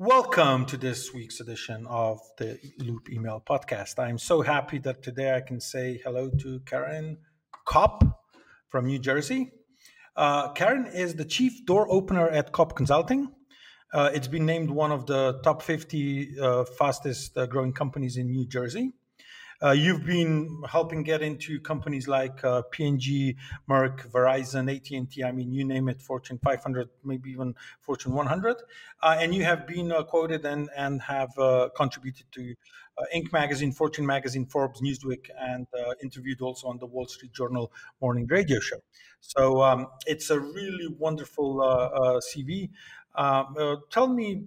Welcome to this week's edition of the Loop Email Podcast. I'm so happy that today I can say hello to Karen Kopp from New Jersey. Uh, Karen is the chief door opener at Kopp Consulting. Uh, it's been named one of the top 50 uh, fastest uh, growing companies in New Jersey. Uh, you've been helping get into companies like uh, P&G, Merck, Verizon, AT&T. I mean, you name it, Fortune 500, maybe even Fortune 100. Uh, and you have been uh, quoted and and have uh, contributed to uh, Inc. magazine, Fortune magazine, Forbes, Newsweek, and interviewed also on the Wall Street Journal morning radio show. So um, it's a really wonderful CV. tell me,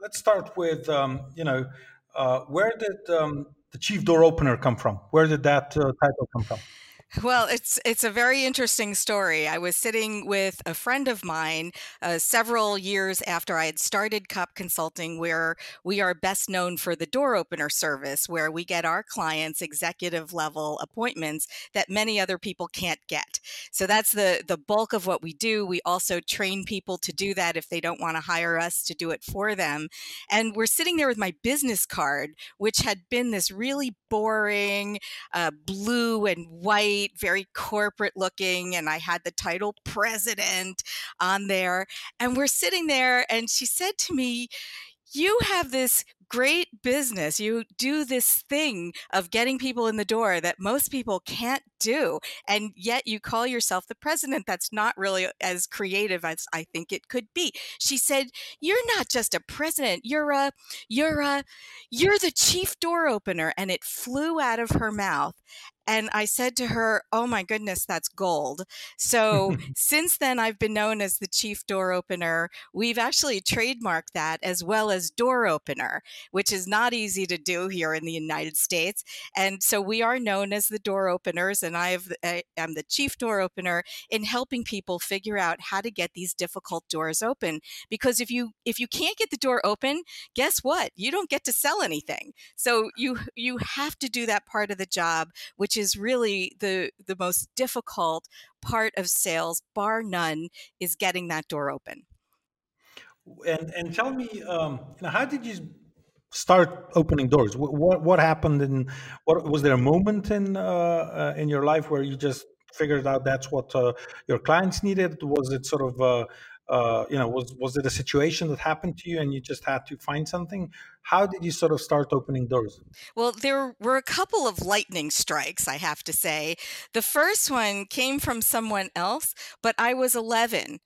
let's start with um, you know where did um, the chief door opener come from? Where did that uh, title come from? Well, it's it's a very interesting story. I was sitting with a friend of mine uh, several years after I had started Kopp Consulting, where we are best known for the door opener service, where we get our clients executive level appointments that many other people can't get. So that's the the bulk of what we do. We also train people to do that if they don't want to hire us to do it for them. And we're sitting there with my business card, which had been this really boring uh, blue and white very corporate looking, and I had the title president on there. And we're sitting there, and she said to me, You have this great business. You do this thing of getting people in the door that most people can't do. And yet you call yourself the president. That's not really as creative as I think it could be. She said, You're not just a president, you're a you're a you're the chief door opener. And it flew out of her mouth. And I said to her, Oh my goodness, that's gold. So since then, I've been known as the chief door opener. We've actually trademarked that as well as door opener, which is not easy to do here in the United States. And so we are known as the door openers. And I, have, I am the chief door opener in helping people figure out how to get these difficult doors open. Because if you if you can't get the door open, guess what? You don't get to sell anything. So you you have to do that part of the job, which which is really the the most difficult part of sales, bar none, is getting that door open. And and tell me, um, how did you start opening doors? What what, happened? And what was there a moment in uh, uh, in your life where you just figured out that's what uh, your clients needed? Was it sort of uh, uh, you know, was was it a situation that happened to you and you just had to find something? How did you sort of start opening doors? Well, there were a couple of lightning strikes, I have to say. The first one came from someone else, but I was 11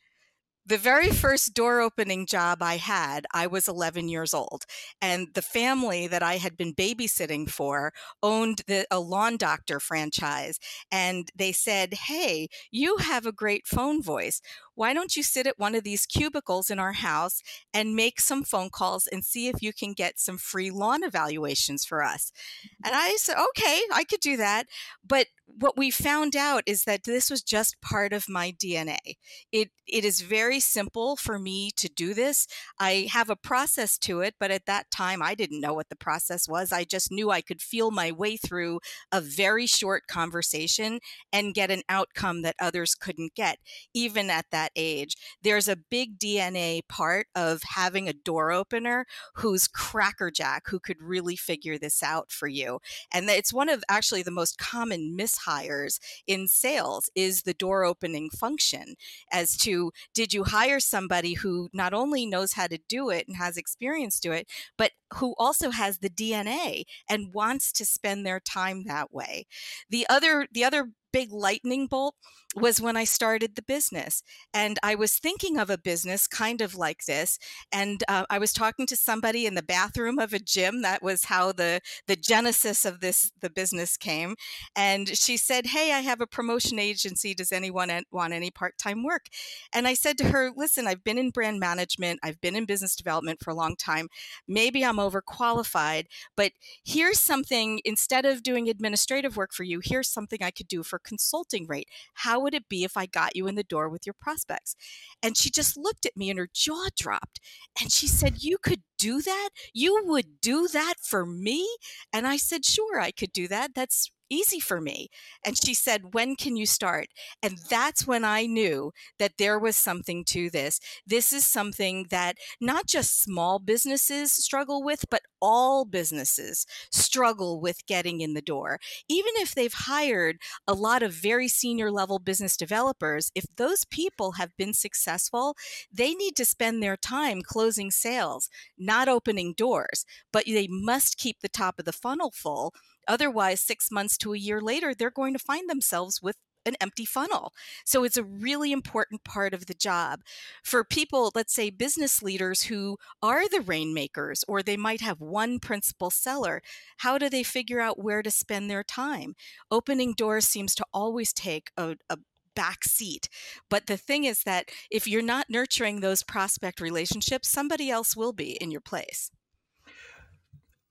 the very first door opening job I had, I was 11 years old. And the family that I had been babysitting for owned the, a lawn doctor franchise. And they said, Hey, you have a great phone voice why don't you sit at one of these cubicles in our house and make some phone calls and see if you can get some free lawn evaluations for us? Mm-hmm. And I said, okay, I could do that. But what we found out is that this was just part of my DNA. It it is very simple for me to do this. I have a process to it, but at that time I didn't know what the process was. I just knew I could feel my way through a very short conversation and get an outcome that others couldn't get even at that age, there's a big DNA part of having a door opener who's crackerjack, who could really figure this out for you. And it's one of actually the most common mishires in sales is the door opening function as to did you hire somebody who not only knows how to do it and has experience to it, but who also has the DNA and wants to spend their time that way. The other the other big lightning bolt was when I started the business. And I was thinking of a business kind of like this. And uh, I was talking to somebody in the bathroom of a gym. That was how the, the genesis of this, the business came. And she said, Hey, I have a promotion agency. Does anyone want any part time work? And I said to her, Listen, I've been in brand management, I've been in business development for a long time. Maybe I'm overqualified, but here's something instead of doing administrative work for you, here's something I could do for consulting rate. How how would it be if I got you in the door with your prospects? And she just looked at me and her jaw dropped. And she said, You could do that? You would do that for me? And I said, Sure, I could do that. That's easy for me. And she said, When can you start? And that's when I knew that there was something to this. This is something that not just small businesses struggle with, but all businesses struggle with getting in the door. Even if they've hired a lot of very senior level business developers, if those people have been successful, they need to spend their time closing sales, not opening doors, but they must keep the top of the funnel full Otherwise, six months to a year later, they're going to find themselves with an empty funnel. So it's a really important part of the job. For people, let's say business leaders who are the rainmakers, or they might have one principal seller, how do they figure out where to spend their time? Opening doors seems to always take a, a back seat. But the thing is that if you're not nurturing those prospect relationships, somebody else will be in your place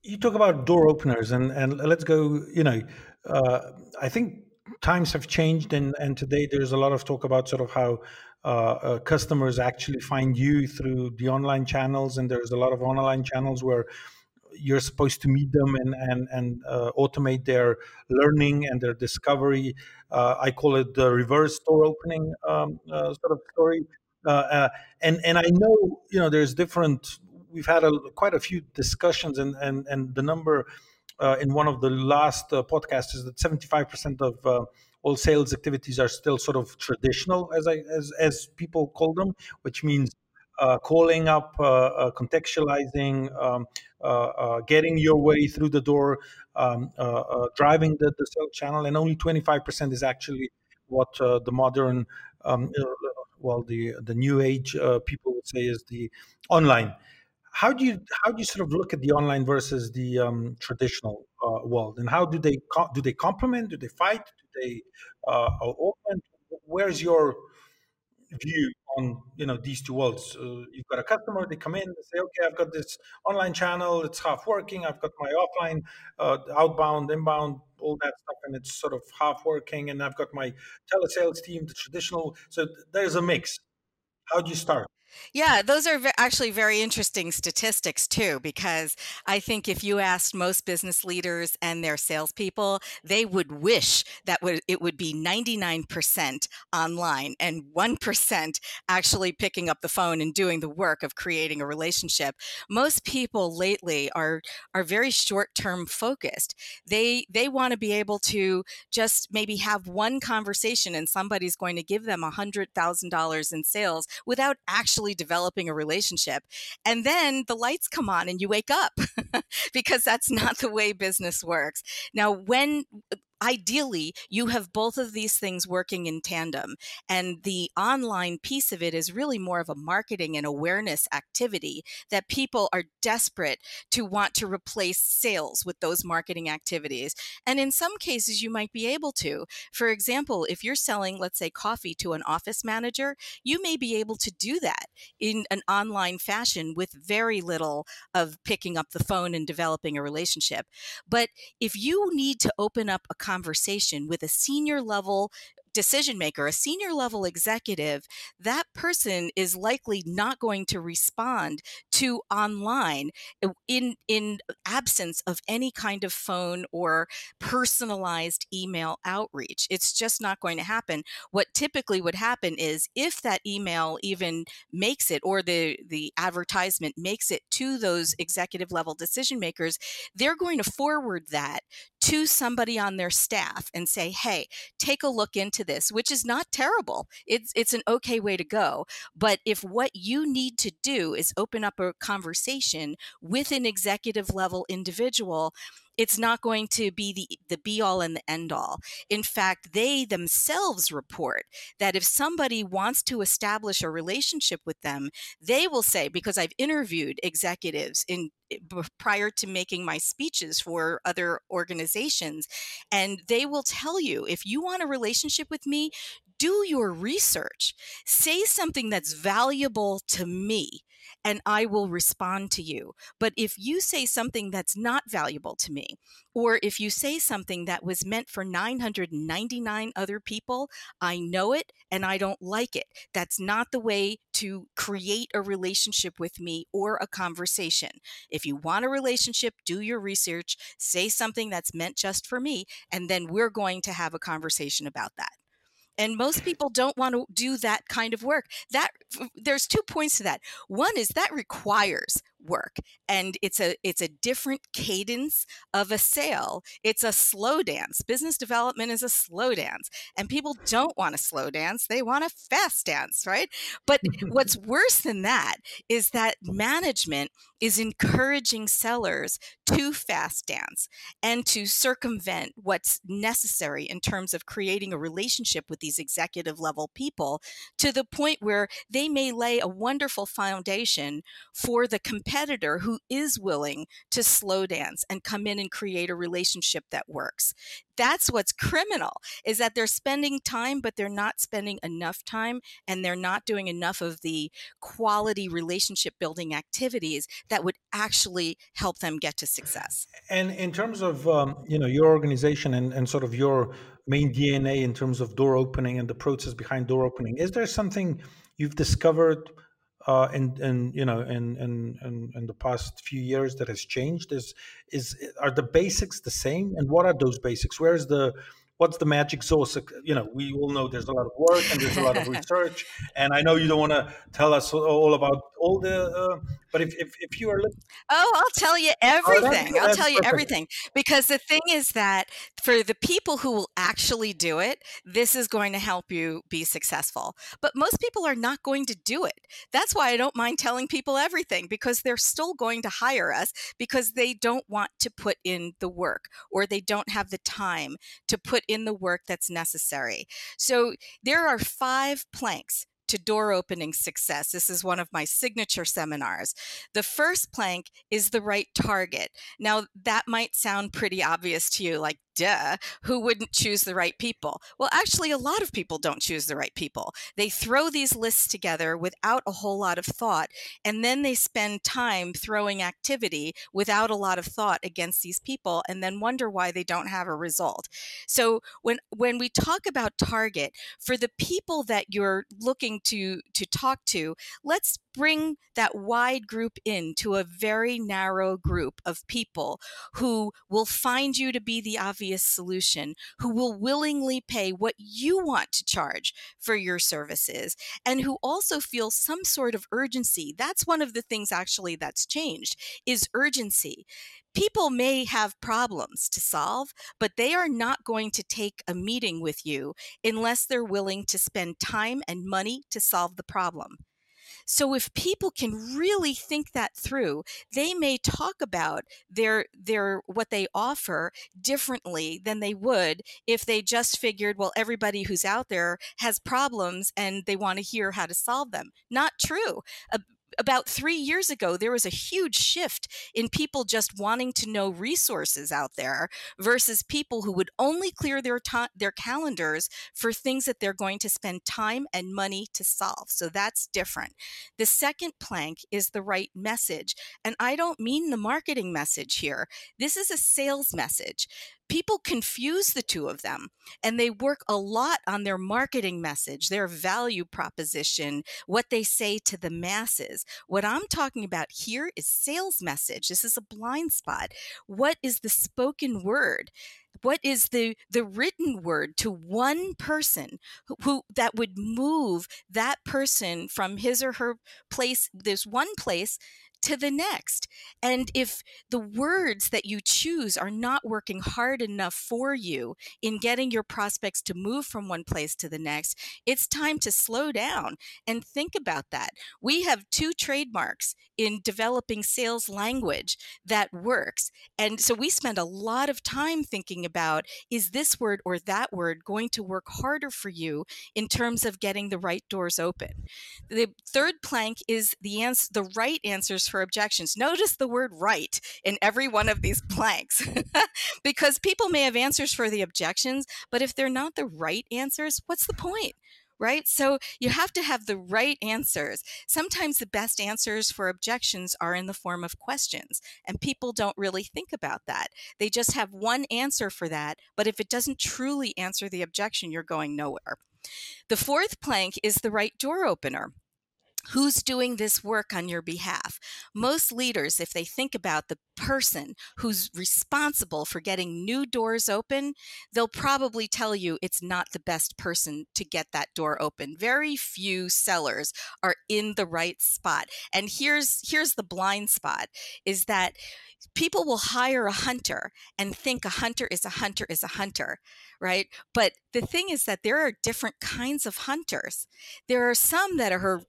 you talk about door openers and and let's go you know uh, i think times have changed and and today there's a lot of talk about sort of how uh, uh, customers actually find you through the online channels and there's a lot of online channels where you're supposed to meet them and and and uh, automate their learning and their discovery. Uh, i call it the reverse door opening um, uh, sort of story. And and i know you know there's different we've had a, quite a few discussions, and and and the number uh, in one of the last uh, podcasts is that 75% of uh, all sales activities are still sort of traditional, as I as as people call them, which means uh, calling up, uh, uh, contextualizing, um, getting your way through the door, um, driving the, the sales channel, and only 25% is actually what the modern, um, well, the the new age people would say is the online how do you how do you sort of look at the online versus the um, traditional uh, world, and how do they do they complement? Do they fight? Do they uh, open? Where's your view on you know these two worlds? Uh, you've got a customer, they come in, they say, okay, I've got this online channel, it's half working. I've got my offline, uh, outbound, inbound, all that stuff, and it's sort of half working. And I've got my telesales team, the traditional. So there's a mix. How do you start? Yeah, those are actually very interesting statistics too, because I think if you asked most business leaders and their salespeople, they would wish that it would be 99% online and 1% actually picking up the phone and doing the work of creating a relationship. Most people lately are are very short-term focused. They they want to be able to just maybe have one conversation and somebody's going to give them $100,000 in sales without actually actually developing a relationship. And then the lights come on and you wake up because that's not the way business works. Now, when uh, ideally you have both of these things working in tandem and the online piece of it is really more of a marketing and awareness activity that people are desperate to want to replace sales with those marketing activities. And in some cases you might be able to. For example if you're selling let's say coffee to an office manager you may be able to do that in an online fashion with very little of picking up the phone and developing a relationship. But if you need to open up a conversation with a senior level decision maker, a senior level executive, that person is likely not going to respond to online uh, in in absence of any kind of phone or personalized email outreach. It's just not going to happen. What typically would happen is if that email even makes it or the the advertisement makes it to those executive level decision makers, they're going to forward that to somebody on their staff and say, "Hey, take a look into this," which is not terrible. It's it's an okay way to go. But if what you need to do is open up a conversation with an executive level individual, it's not going to be the, the be all and the end all. In fact, they themselves report that if somebody wants to establish a relationship with them, they will say, because I've interviewed executives in eh, prior to making my speeches for other organizations, and they will tell you if you want a relationship with me, do your research. Say something that's valuable to me and I will respond to you. But if you say something that's not valuable to me, or if you say something that was meant for 999 other people, I know it and I don't like it. That's not the way to create a relationship with me or a conversation. If you want a relationship, do your research, say something that's meant just for me, and then we're going to have a conversation about that and most people don't want to do that kind of work. That there's two points to that. One is that requires work and it's a it's a different cadence of a sale. It's a slow dance. Business development is a slow dance and people don't want a slow dance they want a fast dance right? But what's worse than that is that management is encouraging sellers to fast dance and to circumvent what's necessary in terms of creating a relationship with these executive level people to the point where they may lay a wonderful foundation for the competitor who is willing to slow dance and come in and create a relationship that works. That's what's criminal is that they're spending time but they're not spending enough time and they're not doing enough of the quality relationship building activities that would actually help them get to success. And in terms of um, you know your organization and, and sort of your main dna in terms of door opening and the process behind door opening is there something you've discovered uh, in, in you know in, in in in the past few years that has changed? Is is are the basics the same? And what are those basics? Where's the what's the magic sauce? You know, we all know there's a lot of work and there's a lot of research, and I know you don't want to tell us all about all the. Uh, but if, if, if you are, looking- oh, I'll tell you oh, everything. Oh, I'll tell you perfect. everything because the thing is that for the people who will actually do it, this is going to help you be successful. But most people are not going to do it. That's why I don't mind telling people everything because they're still going to hire us because they don't want to put in the work or they don't have the time to put in the work that's necessary. So there are five planks to door opening success. This is one of my signature seminars. The first plank is the right target. Now, that might sound pretty obvious to you, like, duh, who wouldn't choose the right people? Well, actually, a lot of people don't choose the right people. They throw these lists together without a whole lot of thought, and then they spend time throwing activity without a lot of thought against these people, and then wonder why they don't have a result. So when when we talk about target for the people that you're looking to to talk to, let's bring that wide group into a very narrow group of people who will find you to be the obvious solution, who will willingly pay what you want to charge for your services, and who also feel some sort of urgency. That's one of the things actually that's changed is urgency people may have problems to solve, but they are not going to take a meeting with you unless they're willing to spend time and money to solve the problem. So if people can really think that through, they may talk about their their what they offer differently than they would if they just figured, well, everybody who's out there has problems and they want to hear how to solve them. Not true. About three years ago, there was a huge shift in people just wanting to know resources out there versus people who would only clear their time, their calendars for things that they're going to spend time and money to solve. So that's different. The second plank is the right message. And I don't mean the marketing message here. This is a sales message people confuse the two of them and they work a lot on their marketing message, their value proposition, what they say to the masses. What I'm talking about here is sales message. This is a blind spot. What is the spoken word? what is the the written word to one person who, who, that would move that person from his or her place there's one place to the next. And if the words that you choose are not working hard enough for you in getting your prospects to move from one place to the next, it's time to slow down and think about that. We have two trademarks in developing sales language that works. And so we spend a lot of time thinking about is this word or that word going to work harder for you in terms of getting the right doors open. The third plank is the answer the right answers for objections. Notice the word right in every one of these planks because people may have answers for the objections, but if they're not the right answers, what's the point? right? So you have to have the right answers. Sometimes the best answers for objections are in the form of questions, and people don't really think about that. They just have one answer for that, but if it doesn't truly answer the objection, you're going nowhere. The fourth plank is the right door opener. Who's doing this work on your behalf? Most leaders, if they think about the person who's responsible for getting new doors open, they'll probably tell you it's not the best person to get that door open. Very few sellers are in the right spot. And here's here's the blind spot is that people will hire a hunter and think a hunter is a hunter is a hunter, right? But the thing is that there are different kinds of hunters. There are some that mm-hmm. are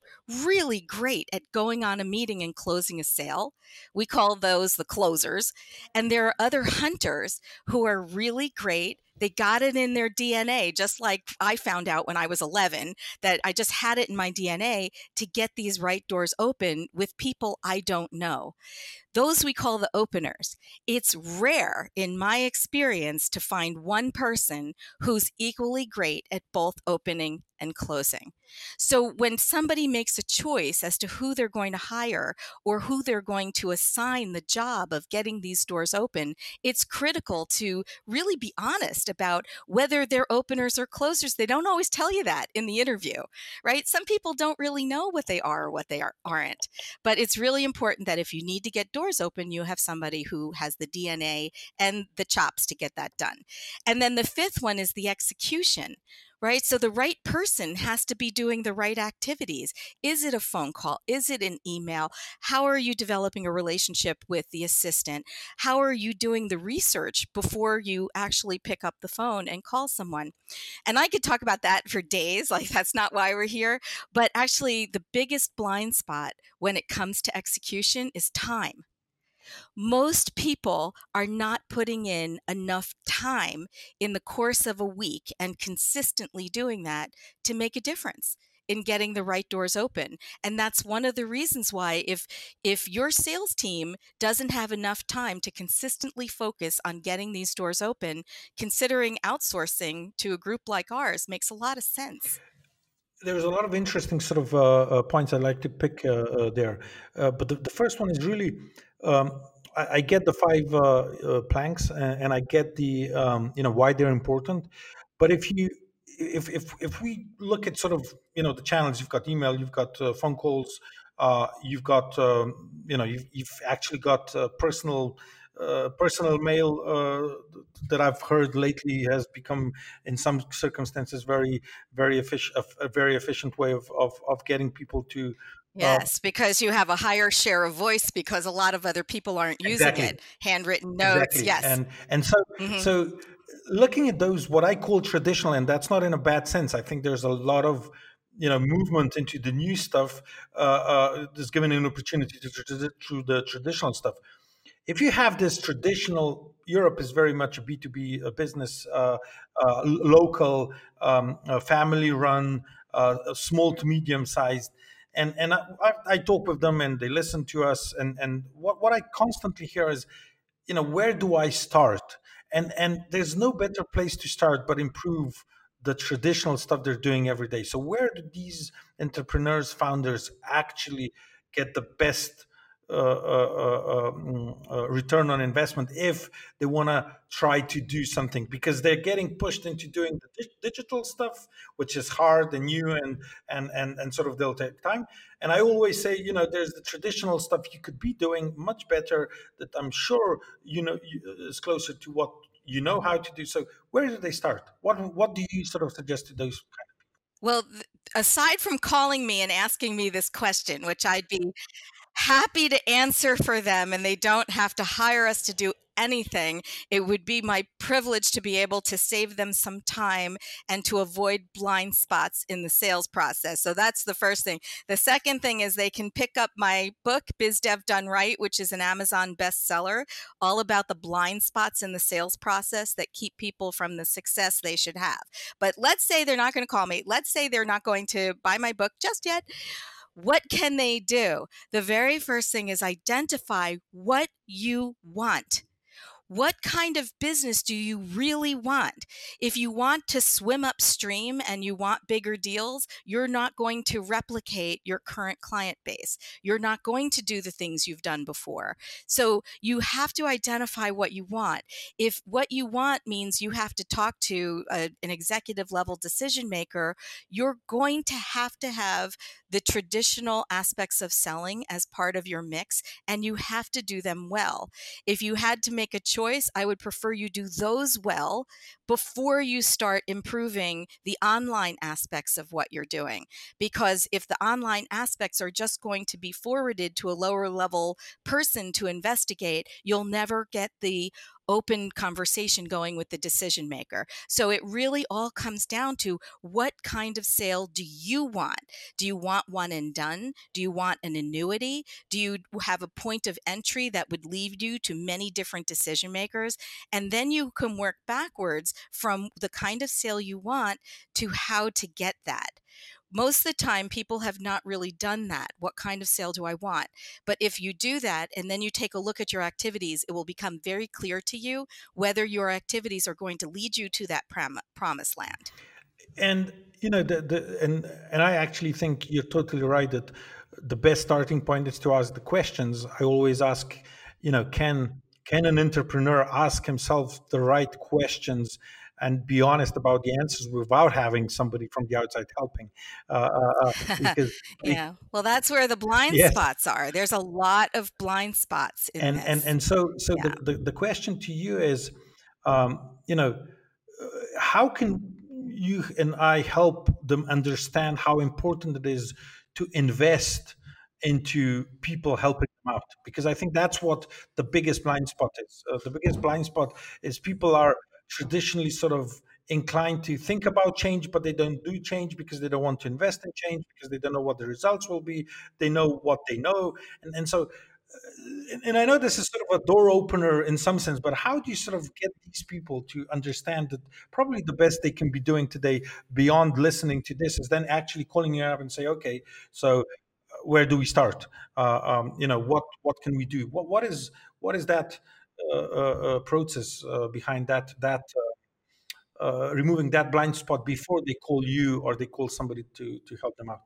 really great at going on a meeting and closing a sale. We call those the closers. And there are other hunters who are really great they got it in their DNA, just like I found out when I was 11 that I just had it in my DNA to get these right doors open with people I don't know. Those we call the openers. It's rare, in my experience, to find one person who's equally great at both opening and closing. So when somebody makes a choice as to who they're going to hire or who they're going to assign the job of getting these doors open, it's critical to really be honest about whether they're openers or closers. They don't always tell you that in the interview, right? Some people don't really know what they are or what they are, aren't. But it's really important that if you need to get doors open, you have somebody who has the DNA and the chops to get that done. And then the fifth one is the execution right? So the right person has to be doing the right activities. Is it a phone call? Is it an email? How are you developing a relationship with the assistant? How are you doing the research before you actually pick up the phone and call someone? And I could talk about that for days, like that's not why we're here. But actually, the biggest blind spot when it comes to execution is time most people are not putting in enough time in the course of a week and consistently doing that to make a difference in getting the right doors open. And that's one of the reasons why if if your sales team doesn't have enough time to consistently focus on getting these doors open considering outsourcing to a group like ours makes a lot of sense. There's a lot of interesting sort of uh, uh, points I'd like to pick uh, uh there, uh, but the, the, first one is really um, I, I, get the five uh, planks and, and, I get the um, you know why they're important, but if you if if if we look at sort of you know the channels, you've got email, you've got phone calls, you've got um, you know you've, you've actually got personal uh, personal mail uh, that I've heard lately has become, in some circumstances, very, very efficient, a very efficient way of, of, of getting people to. Uh, yes, because you have a higher share of voice because a lot of other people aren't using exactly. it. Handwritten notes, exactly. yes, and and so mm-hmm. so looking at those, what I call traditional, and that's not in a bad sense. I think there's a lot of you know movement into the new stuff uh, uh, is given an opportunity to, to, to the traditional stuff if you have this traditional Europe is very much a B2B uh, business, uh, uh, local, um, family run, uh, small to medium sized. And, and I, I, talk with them and they listen to us. And, and what, what I constantly hear is, you know, where do I start? And, and there's no better place to start but improve the traditional stuff they're doing every day. So, where do these entrepreneurs, founders actually get the best Uh, uh, uh, mm, return on investment if they want to try to do something because they're getting pushed into doing the digital stuff which is hard and new and and and, and sort of they'll take time. And i always say you know there's the traditional stuff you could be doing much better that i'm sure you know is closer to what you know how to do. So where do they start? What what do you sort of suggest to those well, aside from calling me and asking me this question, which I'd be happy to answer for them and they don't have to hire us to do anything, it would be my privilege to be able to save them some time and to avoid blind spots in the sales process. So that's the first thing. The second thing is they can pick up my book, Biz Dev Done Right, which is an Amazon bestseller, all about the blind spots in the sales process that keep people from the success they should have. But let's say they're not going to call me. Let's say they're not going to buy my book just yet. What can they do? The very first thing is identify what you want. What kind of business do you really want? If you want to swim upstream and you want bigger deals, you're not going to replicate your current client base. You're not going to do the things you've done before. So you have to identify what you want. If what you want means you have to talk to a, an executive level decision maker, you're going to have to have the traditional aspects of selling as part of your mix, and you have to do them well. If you had to make a choice, I would prefer you do those well before you start improving the online aspects of what you're doing. Because if the online aspects are just going to be forwarded to a lower level person to investigate, you'll never get the open conversation going with the decision maker. So it really all comes down to what kind of sale do you want? Do you want one and done? Do you want an annuity? Do you have a point of entry that would lead you to many different decision makers? And then you can work backwards from the kind of sale you want to how to get that most of the time people have not really done that what kind of sale do i want? But if you do that and then you take a look at your activities it will become very clear to you whether your activities are going to lead you to that prom- promised land. And you know the, the and and i actually think you're totally right that the best starting point is to ask the questions. I always ask you know can can an entrepreneur ask himself the right questions and be honest about the answers without having somebody from the outside helping. Uh, uh, uh because yeah, well, that's where the blind yes. spots are. There's a lot of blind spots. and this. and and so so yeah. the, the, the question to you is, um, you know, how can you and I help them understand how important it is to invest into people helping them out because I think that's what the biggest blind spot is. Uh, the biggest blind spot is people are traditionally sort of inclined to think about change, but they don't do change because they don't want to invest in change because they don't know what the results will be. They know what they know, and and so. Uh, and I know this is sort of a door opener in some sense, but how do you sort of get these people to understand that probably the best they can be doing today, beyond listening to this, is then actually calling you up and say, okay, so uh, where do we start? Uh, um, you know, what what can we do? What what is what is that? Uh, uh, process uh, behind that that removing that blind spot before they call you or they call somebody to to help them out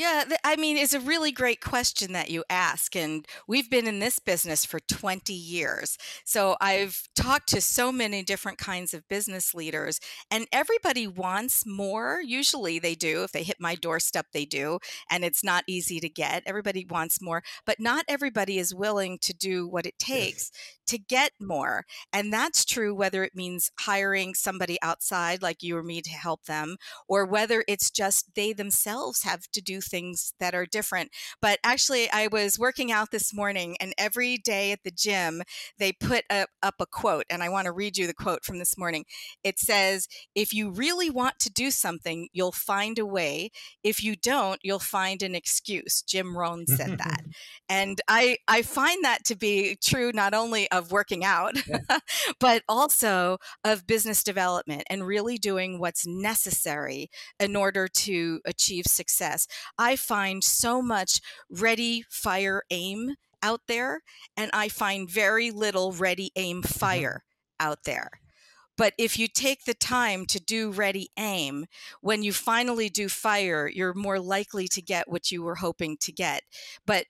yeah, I mean, it's a really great question that you ask. And we've been in this business for 20 years. So I've talked to so many different kinds of business leaders, and everybody wants more. Usually they do. If they hit my doorstep, they do. And it's not easy to get. Everybody wants more, but not everybody is willing to do what it takes. To get more. And that's true whether it means hiring somebody outside like you or me to help them, or whether it's just they themselves have to do things that are different. But actually, I was working out this morning, and every day at the gym, they put up, up a quote. And I want to read you the quote from this morning. It says, If you really want to do something, you'll find a way. If you don't, you'll find an excuse. Jim Rohn said that. and I, I find that to be true not only of working out, yeah. but also of business development and really doing what's necessary in order to achieve success. I find so much ready, fire, aim out there, and I find very little ready, aim, mm-hmm. fire mm-hmm. out there. But if you take the time to do ready aim, when you finally do fire, you're more likely to get what you were hoping to get. But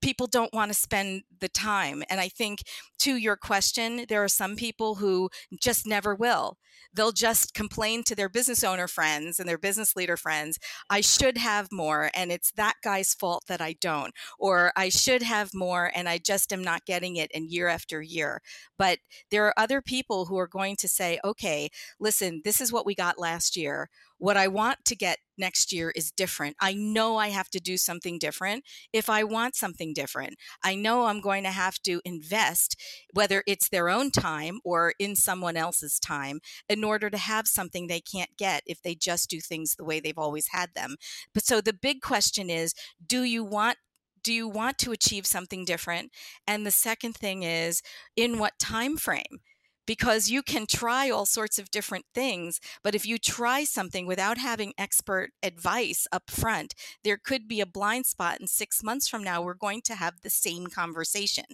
people don't want to spend the time. And I think to your question, there are some people who just never will. They'll just complain to their business owner friends and their business leader friends, I should have more, and it's that guy's fault that I don't. Or I should have more, and I just am not getting it, and year after year. But there are other people who are going to say, okay, listen, this is what we got last year what I want to get next year is different. I know I have to do something different if I want something different. I know I'm going to have to invest, whether it's their own time or in someone else's time, in order to have something they can't get if they just do things the way they've always had them. But so the big question is do you want do you want to achieve something different and the second thing is in what time frame because you can try all sorts of different things but if you try something without having expert advice up front there could be a blind spot and 6 months from now we're going to have the same conversation.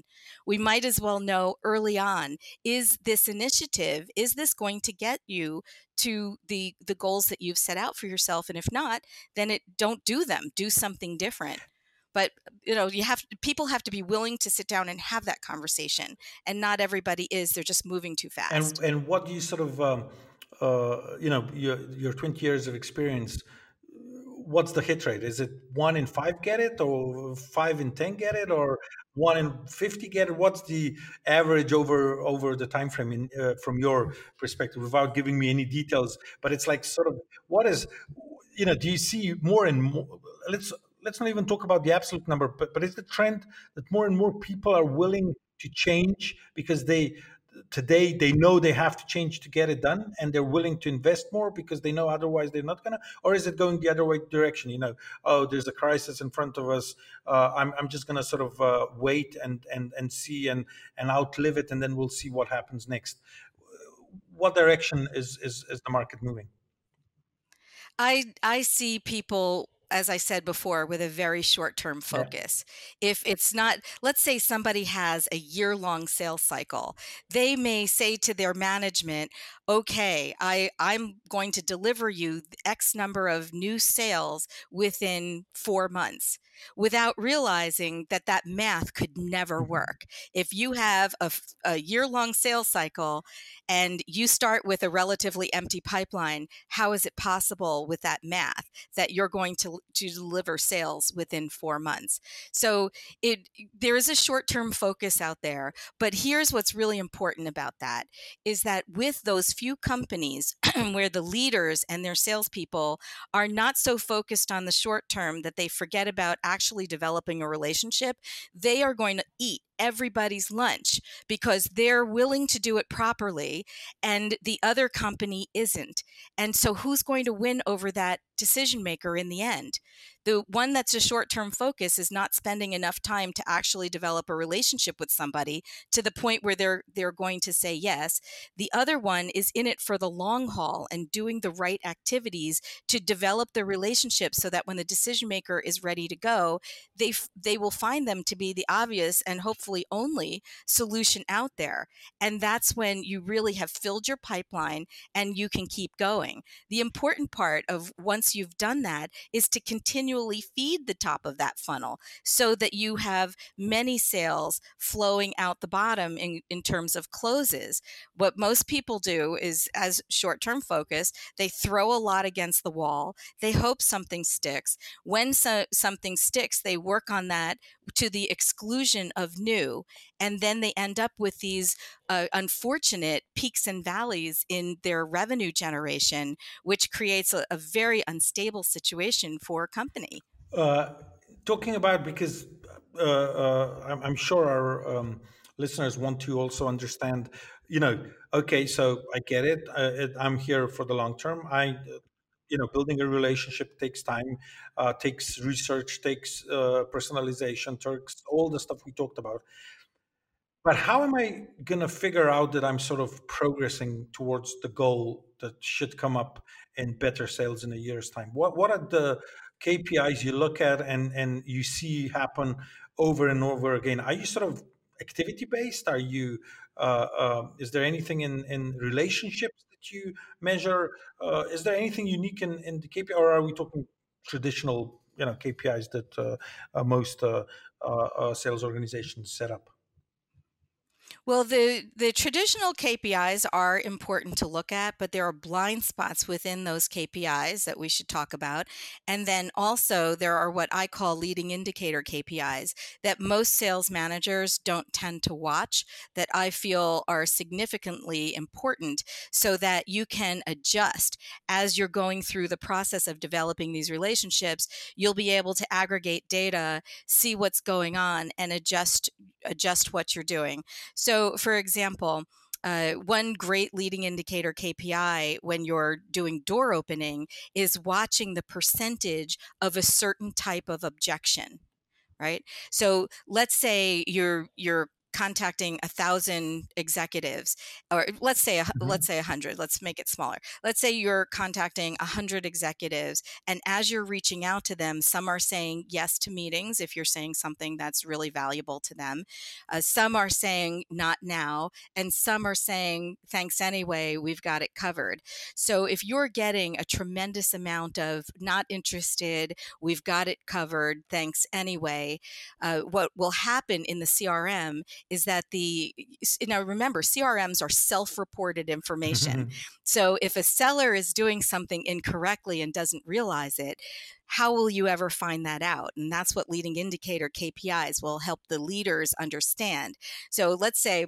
We might as well know early on is this initiative is this going to get you to the the goals that you've set out for yourself? And if not then it don't do them do something different but you know you have people have to be willing to sit down and have that conversation and not everybody is they're just moving too fast. and and what do you sort of um, uh, you know your your 20 years of experience what's the hit rate? Is it one in five get it or five in ten get it or one in 50 get it? What's the average over over the time frame in, uh, from your perspective without giving me any details? But it's like sort of what is you know do you see more and more let's let's not even talk about the absolute number, but but it's the trend that more and more people are willing to change because they today they know they have to change to get it done and they're willing to invest more because they know otherwise they're not gonna or is it going the other way direction? You know oh there's a crisis in front of us uh, I'm, I'm just gonna sort of uh, wait and and and see and and outlive it and then we'll see what happens next. What direction is is, is the market moving? I i see people as I said before, with a very short term focus. Yeah. If it's not, let's say somebody has a year long sales cycle, they may say to their management, okay, I, I'm going to deliver you X number of new sales within four months without realizing that that math could never mm-hmm. work. If you have a, a year long sales cycle and you start with a relatively empty pipeline, how is it possible with that math that you're going to, to deliver sales within four months? So it there is a short term focus out there, but here's what's really important about that is that with those few companies where the leaders and their salespeople are not so focused on the short term that they forget about actually developing a relationship, they are going to eat everybody's lunch because they're willing to do it properly and the other company isn't. And so, who's going to win over that decision maker in the end? The one that's a short term focus is not spending enough time to actually develop a relationship with somebody to the point where they're they're going to say yes. The other one is in it for the long haul and doing the right activities to develop the relationship so that when the decision maker is ready to go, they they will find them to be the obvious and hopefully only solution out there. And that's when you really have filled your pipeline and you can keep going. The important part of once you've done that is to continually feed the top of that funnel so that you have many sales flowing out the bottom in, in terms of closes. What most people do is, as short term focus, they throw a lot against the wall. They hope something sticks. When so, something sticks, they work on that to the exclusion of new. And then they end up with these uh, unfortunate peaks and valleys in their revenue generation, which creates a, a very unstable situation for a company. Uh, talking about, because uh, uh I'm, I'm, sure our um, listeners want to also understand, you know, okay, so I get it. Uh, I'm here for the long term. I you know building a relationship takes time uh, takes research takes uh, personalization takes all the stuff we talked about. But how am i going to figure out that i'm sort of progressing towards the goal that should come up in better sales in a year's time? What what are the kpis you look at and and you see happen over and over again? Are you sort of activity based are you uh, uh, is there anything in in relationships that you measure? Uh, is there anything unique in, in the KPI, or are we talking traditional, you know, KPIs that uh, most uh, uh, sales organizations set up? Well, the, the traditional KPIs are important to look at, but there are blind spots within those KPIs that we should talk about. And then also, there are what I call leading indicator KPIs that most sales managers don't tend to watch, that I feel are significantly important so that you can adjust as you're going through the process of developing these relationships. You'll be able to aggregate data, see what's going on, and adjust adjust what you're doing. So, for example, uh, one great leading indicator KPI when you're doing door opening is watching the percentage of a certain type of objection right? So let's say your your contacting a thousand executives or let's say mm-hmm. let's say a hundred let's make it smaller. Let's say you're contacting a hundred executives and as you're reaching out to them some are saying yes to meetings if you're saying something that's really valuable to them. Uh, some are saying not now and some are saying thanks anyway we've got it covered. So if you're getting a tremendous amount of not interested we've got it covered thanks anyway uh, what will happen in the crm is that the now remember crms are self-reported information. Mm-hmm. So if a seller is doing something incorrectly and doesn't realize it how will you ever find that out? And that's what leading indicator kpis will help the leaders understand. So let's say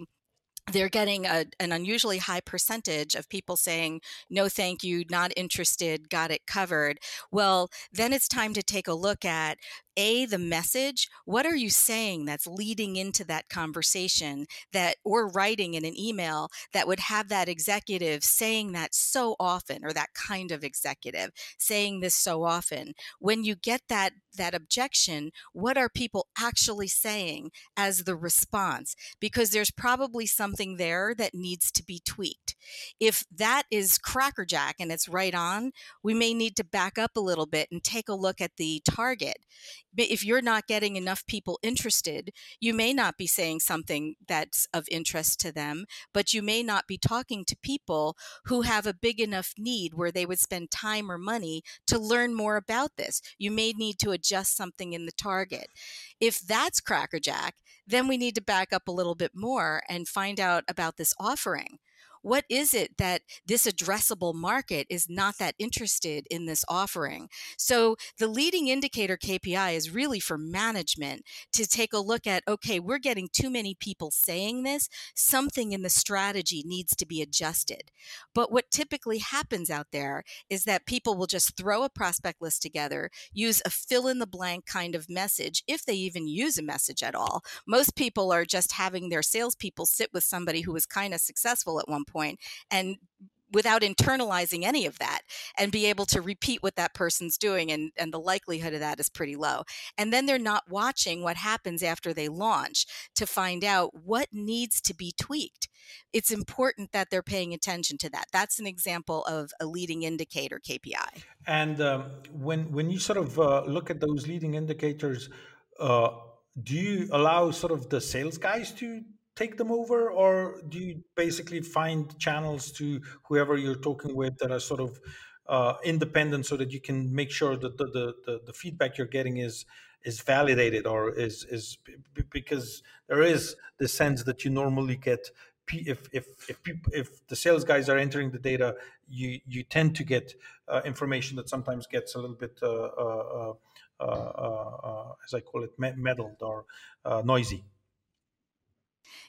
they're getting a, an unusually high percentage of people saying no thank you not interested got it covered. Well then it's time to take a look at a the message what are you saying that's leading into that conversation that or writing in an email that would have that executive saying that so often or that kind of executive saying this so often? When you get that that objection what are people actually saying as the response? Because there's probably something there that needs to be tweaked. If that is crackerjack and it's right on we may need to back up a little bit and take a look at the target if you're not getting enough people interested, you may not be saying something that's of interest to them, but you may not be talking to people who have a big enough need where they would spend time or money to learn more about this. You may need to adjust something in the target. If that's crackerjack, then we need to back up a little bit more and find out about this offering what is it that this addressable market is not that interested in this offering? So the leading indicator KPI is really for management to take a look at okay, we're getting too many people saying this, something in the strategy needs to be adjusted. But what typically happens out there is that people will just throw a prospect list together, use a fill in the blank kind of message, if they even use a message at all. Most people are just having their salespeople sit with somebody who was kind of successful at one point and without internalizing any of that and be able to repeat what that person's doing and, and the likelihood of that is pretty low. And then they're not watching what happens after they launch to find out what needs to be tweaked. It's important that they're paying attention to that. That's an example of a leading indicator kpi and um, when when you sort of uh, look at those leading indicators uh, do you allow sort of the sales guys to take them over, or do you basically find channels to whoever you're talking with that are sort of uh, independent, so that you can make sure that the, the, the, the feedback you're getting is is validated, or is is because there is the sense that you normally get if if if people, if the sales guys are entering the data, you you tend to get uh, information that sometimes gets a little bit, uh, uh, uh, uh as I call it, meddled or noisy.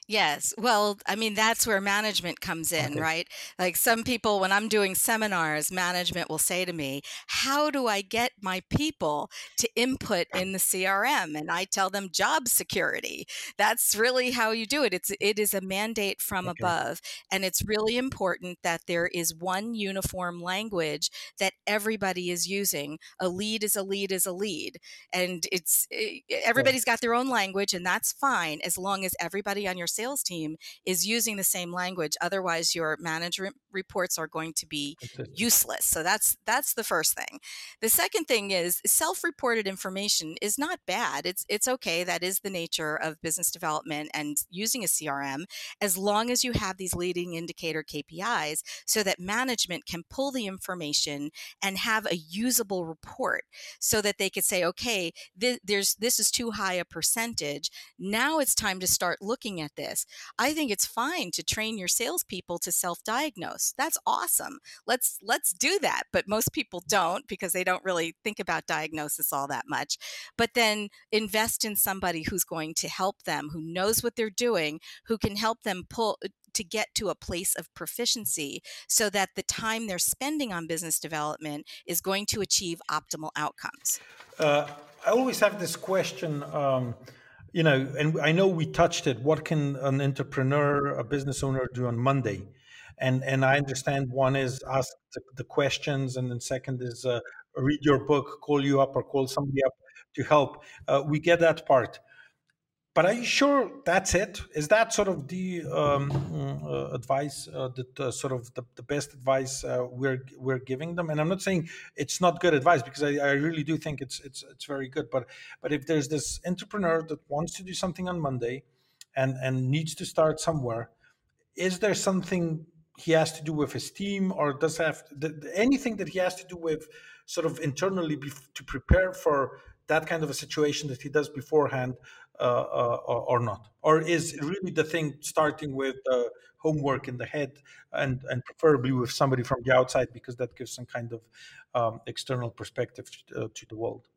Yes. Well, I mean, that's where management comes in, okay. right? Like some people, when I'm doing seminars, management will say to me, How do I get my people to input in the CRM? And I tell them job security. That's really how you do it. It's it is a mandate from okay. above. And it's really important that there is one uniform language that everybody is using. A lead is a lead is a lead. And it's eh, everybody's got their own language, and that's fine as long as everybody on your sales team is using the same language otherwise your management reports are going to be useless. So that's that's the first thing. The second thing is self-reported information is not bad. It's it's okay. That is the nature of business development and using a crm as long as you have these leading indicator kpis so that management can pull the information and have a usable report so that they could say okay th- there's this is too high a percentage. Now it's time to start looking at this. I think it's fine to train your salespeople to self-diagnose. That's awesome. Let's let's do that. But most people don't because they don't really think about diagnosis all that much. But then invest in somebody who's going to help them, who knows what they're doing, who can help them pull to get to a place of proficiency so that the time they're spending on business development is going to achieve optimal outcomes. Uh, I always have this question. Um, you know, and I know we touched it. What can an entrepreneur, a business owner, do on Monday? And and I understand one is ask the, the questions, and then second is uh, read your book, call you up, or call somebody up to help. Uh, we get that part. But are you sure that's it? Is that sort of the um, uh, advice uh, that uh, sort of the, the best advice uh, we're we're giving them? And I'm not saying it's not good advice because I, I really do think it's it's it's very good. But but if there's this entrepreneur that wants to do something on Monday, and and needs to start somewhere, is there something he has to do with his team, or does have anything that he has to do with sort of internally to prepare for that kind of a situation that he does beforehand? Uh, uh, or not? Or is really the thing starting with uh, homework in the head and, and preferably with somebody from the outside because that gives some kind of um, external perspective to, to the world?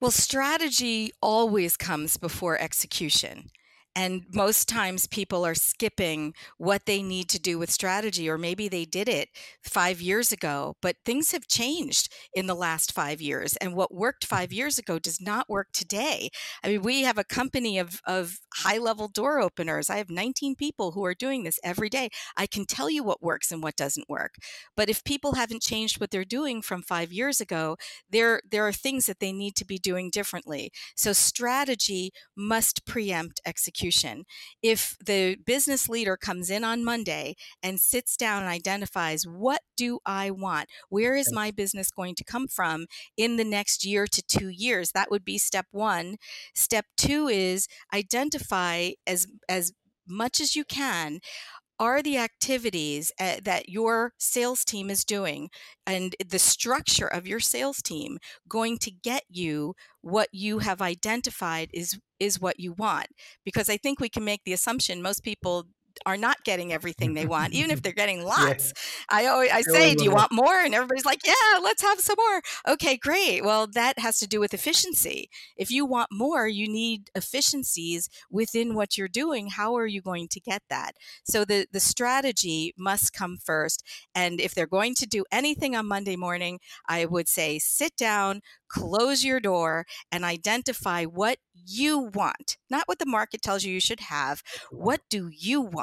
Well, strategy always comes before execution. And most times people are skipping what they need to do with strategy, or maybe they did it five years ago, but things have changed in the last five years. And what worked five mm-hmm. years ago does not work today. I mean, we have a company of, of high level door openers. I have 19 people who are doing this every day. I can tell you what works and what doesn't work. But if people haven't changed what they're doing from five years ago, there, there are things that they need to be doing differently. So strategy must preempt execution execution. If the business leader comes in on Monday and sits down and identifies what do I want? Where is my business going to come from in the next year to 2 years? That would be step 1. Step 2 is identify as as much as you can are the activities uh, that your sales team is doing and the structure of your sales team going to get you what you have identified is is what you want? Because i think we can make the assumption most people are not getting everything they want, even if they're getting lots. Yeah. I always I say, "Do you want more?" And everybody's like, "Yeah, let's have some more." Okay, great. Well, that has to do with efficiency. If you want more, you need efficiencies within what you're doing. How are you going to get that? So the the strategy must come first. And if they're going to do anything on Monday morning, I would say sit down, close your door and identify what you want, not what the market tells you you should have. What do you want?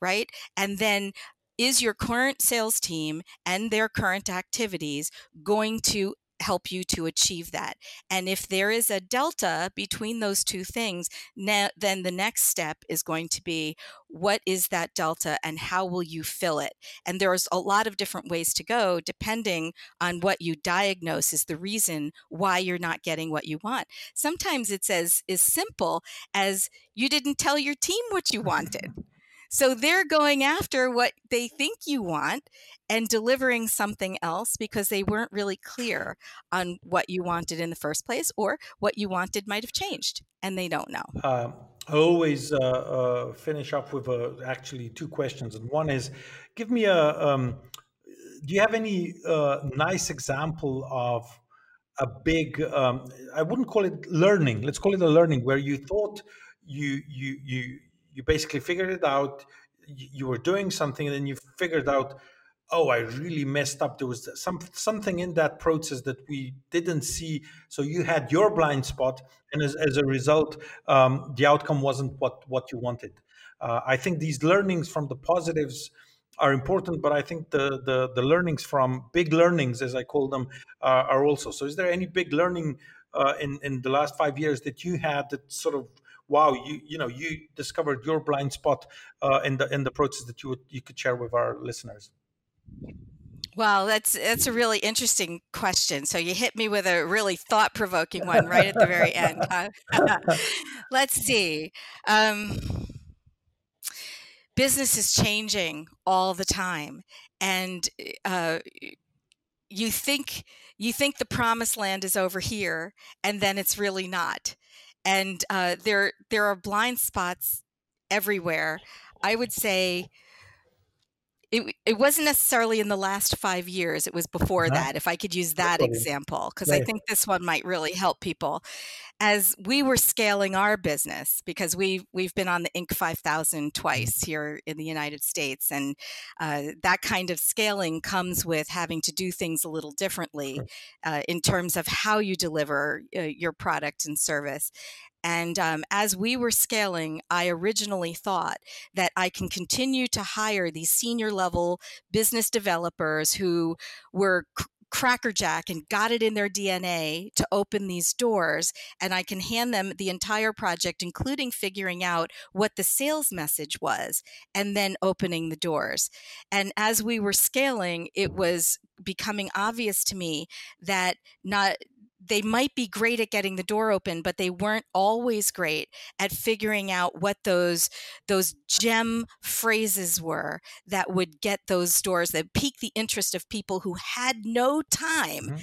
Right. And then is your current sales team and their current activities going to help you to achieve that. And if there is a delta between those two things, now, then the next step is going to be what is that delta and how will you fill it? And there's a lot of different ways to go depending on what you diagnose is the reason why you're not getting what you want. Sometimes it's as, as simple as you didn't tell your team what you wanted. So they're going after what they think you want and delivering something else because they weren't really clear on what you wanted in the first place or what you wanted might have changed and they don't know. Uh, I always uh, uh, finish up with uh, actually two questions. And one is give me a, um, do you have any uh, nice example of a big, um, I wouldn't call it learning, let's call it a learning where you thought you, you, you, you basically figured it out, you were doing something and then you figured out oh i really messed up. There was some something in that process that we didn't see. So you had your blind spot and as, as a result um, the outcome wasn't what what you wanted. Uh, i think these learnings from the positives are important but i think the the, the learnings from big learnings as i call them uh, are also so is there any big learning uh, in in the last five years that you had that sort of wow you you know you discovered your blind spot uh, in the in the process that you would, you could share with our listeners well, that's that's a really interesting question. So you hit me with a really thought provoking one right at the very end. Let's see. Um, business is changing all the time, and uh, you think you think the promised land is over here, and then it's really not. And uh, there there are blind spots everywhere. I would say it, it wasn't necessarily in the last five years it was before uh-huh. that if i could use that example because right. i think this one might really help people as we were scaling our business because we we've been on the inc. 5000 twice here in the united states and uh, that kind of scaling comes with having to do things a little differently uh, in terms of how you deliver uh, your product and service. And um, as we were scaling, I originally thought that I can continue to hire these senior level business developers who were c- crackerjack and got it in their DNA to open these doors. And I can hand them the entire project, including figuring out what the sales message was and then opening the doors. And as we were scaling, it was becoming obvious to me that not they might be great at getting the door open but they weren't always great at figuring out what those those gem phrases were that would get those doors that pique the interest of people who had no time mm-hmm.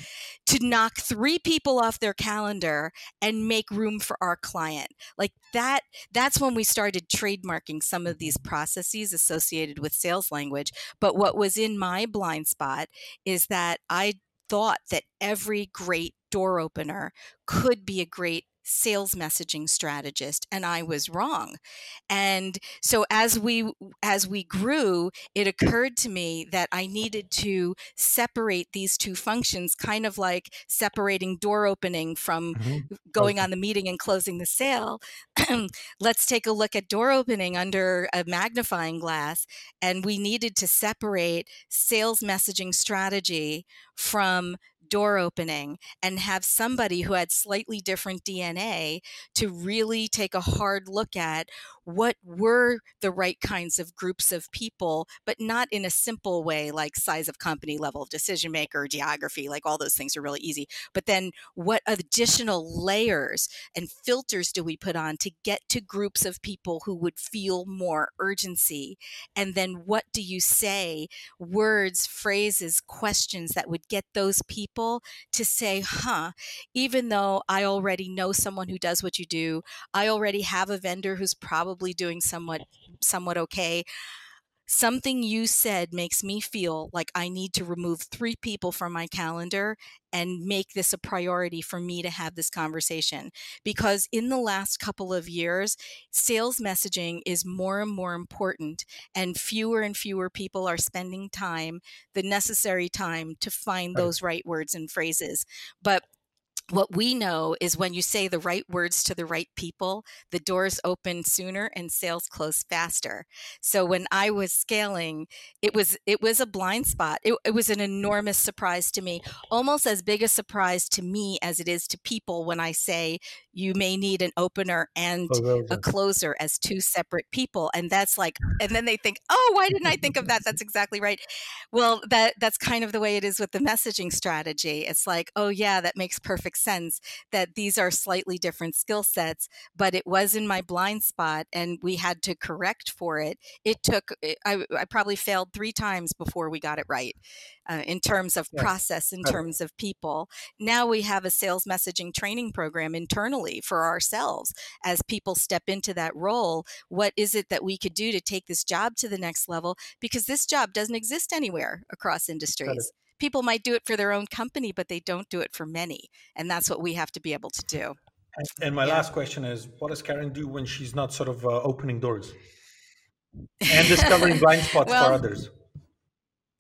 to knock three people off their calendar and make room for our client like that that's when we started trademarking some of these processes associated with sales language but what was in my blind spot is that i thought that every great door opener could be a great sales messaging strategist and I was wrong. And so as we as we grew, it occurred to me that I needed to separate these two functions kind of like separating door opening from mm-hmm. going okay. on the meeting and closing the sale. Let's take a look at door opening under a magnifying glass and we needed to separate sales messaging strategy from door opening and have somebody who had slightly different DNA to really take a hard look at what were the right kinds of groups of people, but not in a simple way like size of company, level of decision maker, geography, like all those things are really easy. But then what additional layers and filters do we put on to get to groups of people who would feel more urgency? And then what do you say, words, phrases, questions that would get those people to say, huh, even though I already know someone who does what you do, I already have a vendor who's probably probably doing somewhat somewhat okay something you said makes me feel like I need to remove three people from my calendar and make this a priority for me to have this conversation. Because in the last couple of years, sales messaging is more and more important, and fewer and fewer people are spending time, the necessary time, to find those right words and phrases. But what we know is when you say the right words to the right people, the doors open sooner and sales close faster. So when I was scaling, it was it was a blind spot. It, it was an enormous surprise to me, almost as big a surprise to me as it is to people when I say you may need an opener and a closer as two separate people, and that's like, and then they think, oh, why didn't I think of that? That's exactly right. Well, that that's kind of the way it is with the messaging strategy. It's like, oh yeah, that makes perfect sense that these are slightly different skill sets, but it was in my blind spot and we had to correct for it. It took, eh, I, I probably failed three times before we got it right. Uh, in terms of yes. process, in terms of people. Now we have a sales messaging training program internally for ourselves as people step into that role. What is it that we could do to take this job to the next level? Because this job doesn't exist anywhere across industries people might do it for their own company, but they don't do it for many. And that's what we have to be able to do. And my yeah. last question is what does Karen do when she's not sort of uh, opening doors and discovering blind spots well, for others?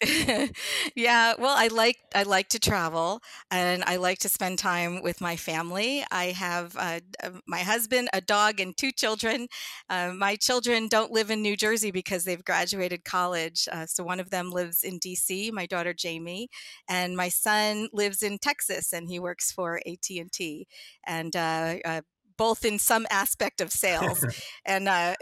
yeah, well, I like I like to travel and I like to spend time with my family. I have uh, my husband, a dog, and two children. Uh, my children don't live in New Jersey because they've graduated college. Uh, so one of them lives in D.C. My daughter Jamie, and my son lives in Texas, and he works for AT and T. And uh, uh, both in some aspect of sales and uh,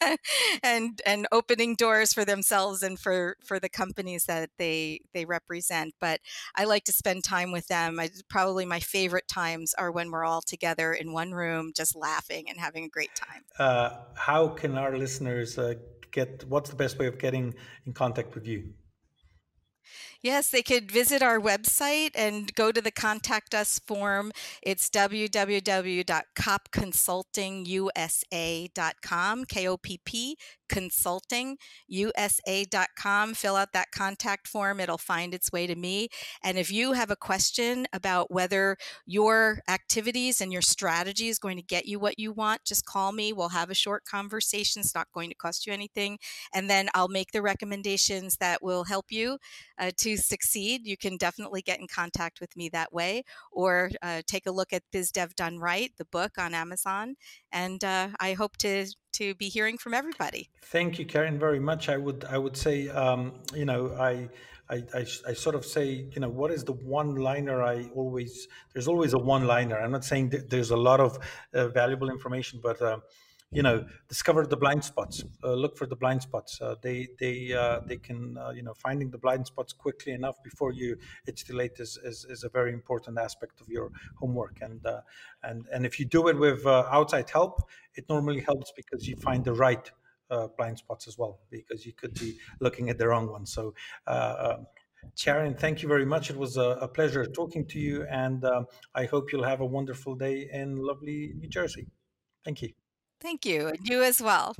and and opening doors for themselves and for for the companies that they they represent but i like to spend time with them. I, probably my favorite times are when we're all together in one room just laughing and having a great time. Uh, how can our listeners uh, get what's the best way of getting in contact with you Yes, they could visit our website and go to the contact us form. It's www.koppconsultingusa.com, K O P P consultingusa.com. Fill out that contact form, it'll find its way to me. And if you have a question about whether your activities and your strategy is going to get you what you want, just call me. We'll have a short conversation. It's not going to cost you anything. And then I'll make the recommendations that will help you uh, to succeed. You can definitely get in contact with me that way or uh, take a look at BizDev Done Right, the book on Amazon. And uh, I hope to to be hearing from everybody. Thank you, Karen, very much. I would I would say, um, you know, I, I, I, I sort of say, you know, what is the one liner I always, there's always a one liner. I'm not saying there's a lot of uh, valuable information, but uh, you know discover the blind spots uh, look for the blind spots uh, they they uh, they can uh, you know finding the blind spots quickly enough before you it's too late is, is, is a very important aspect of your homework and uh, and and if you do it with uh, outside help it normally helps because you find the right blind spots as well because you could be looking at the wrong one so um, Sharon, thank you very much. It was a, a pleasure talking to you, and um, I hope you'll have a wonderful day in lovely New Jersey. Thank you. Thank you. And you as well.